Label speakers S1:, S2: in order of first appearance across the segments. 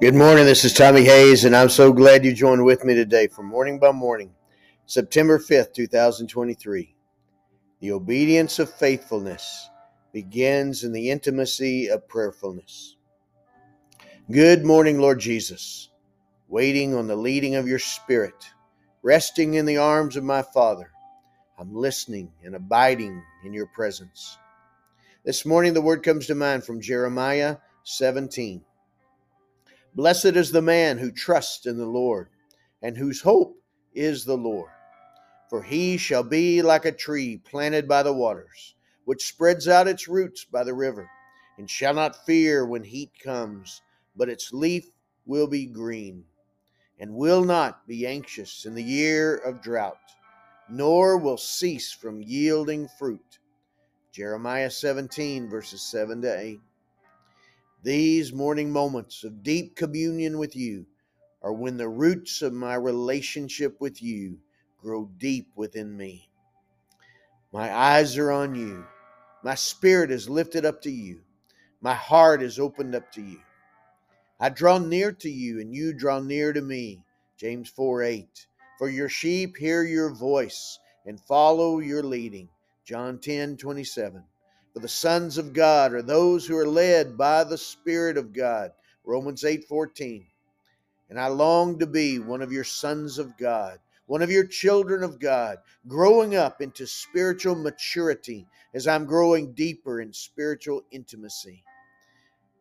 S1: Good morning. This is Tommy Hays, and I'm so glad you joined with me today for Morning by Morning, September 5th, 2023. The obedience of faithfulness begins in the intimacy of prayerfulness. Good morning, Lord Jesus. Waiting on the leading of your Spirit, resting in the arms of my Father. I'm listening and abiding in your presence. This morning, the word comes to mind from Jeremiah 17. Blessed is the man who trusts in the Lord, and whose hope is the Lord. For he shall be like a tree planted by the waters, which spreads out its roots by the river, and shall not fear when heat comes, but its leaf will be green, and will not be anxious in the year of drought, nor will cease from yielding fruit. Jeremiah 17, verses 7 to 8. These morning moments of deep communion with you are when the roots of my relationship with you grow deep within me. My eyes are on you. My spirit is lifted up to you. My heart is opened up to you. I draw near to you, and you draw near to me. James 4 8. For your sheep hear your voice and follow your leading. John 10 27. For the sons of God are those who are led by the Spirit of God. Romans 8 14. And I long to be one of your sons of God, one of your children of God, growing up into spiritual maturity as I'm growing deeper in spiritual intimacy.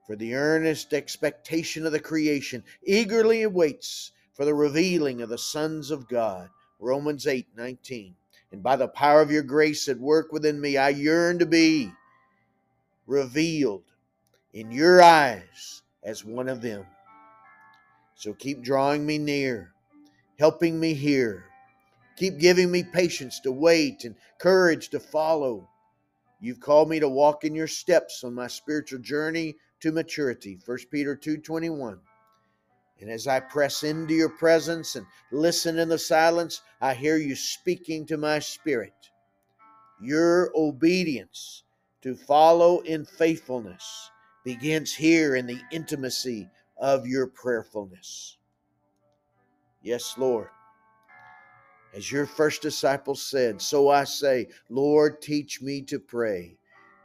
S1: For the earnest expectation of the creation eagerly awaits for the revealing of the sons of God. Romans 8 19. And by the power of your grace at work within me, I yearn to be revealed in your eyes as one of them. So keep drawing me near, helping me hear. Keep giving me patience to wait and courage to follow. You've called me to walk in your steps on my spiritual journey to maturity. 1 Peter 2:21. And as I press into your presence and listen in the silence, I hear you speaking to my spirit. Your obedience to follow in faithfulness begins here in the intimacy of your prayerfulness. Yes, Lord. As your first disciple said, so I say, Lord, teach me to pray.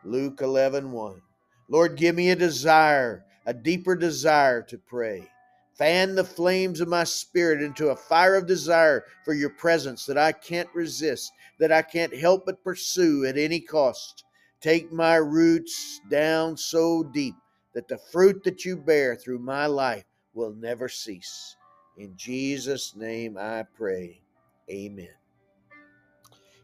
S1: Luke 11 1. Lord, give me a desire, a deeper desire to pray. Fan the flames of my spirit into a fire of desire for your presence that I can't resist, that I can't help but pursue at any cost. Take my roots down so deep that the fruit that you bear through my life will never cease. In Jesus' name I pray. Amen.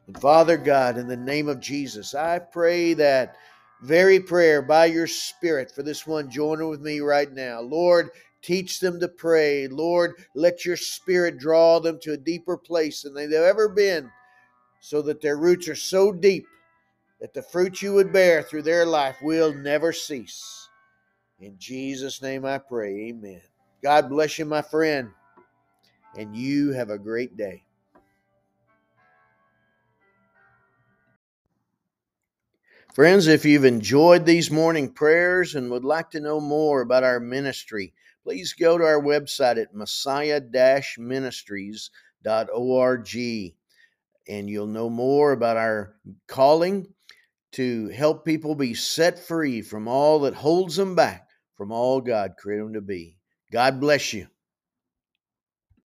S1: And Father God, in the name of Jesus, I pray that very prayer by your Spirit for this one joining with me right now. Lord, teach them to pray. Lord, let your Spirit draw them to a deeper place than they've ever been so that their roots are so deep that the fruit you would bear through their life will never cease. In Jesus' name I pray. Amen. God bless you, my friend, and you have a great day. Friends, if you've enjoyed these morning prayers and would like to know more about our ministry, please go to our website at messiah ministries.org and you'll know more about our calling to help people be set free from all that holds them back from all God created them to be. God bless you.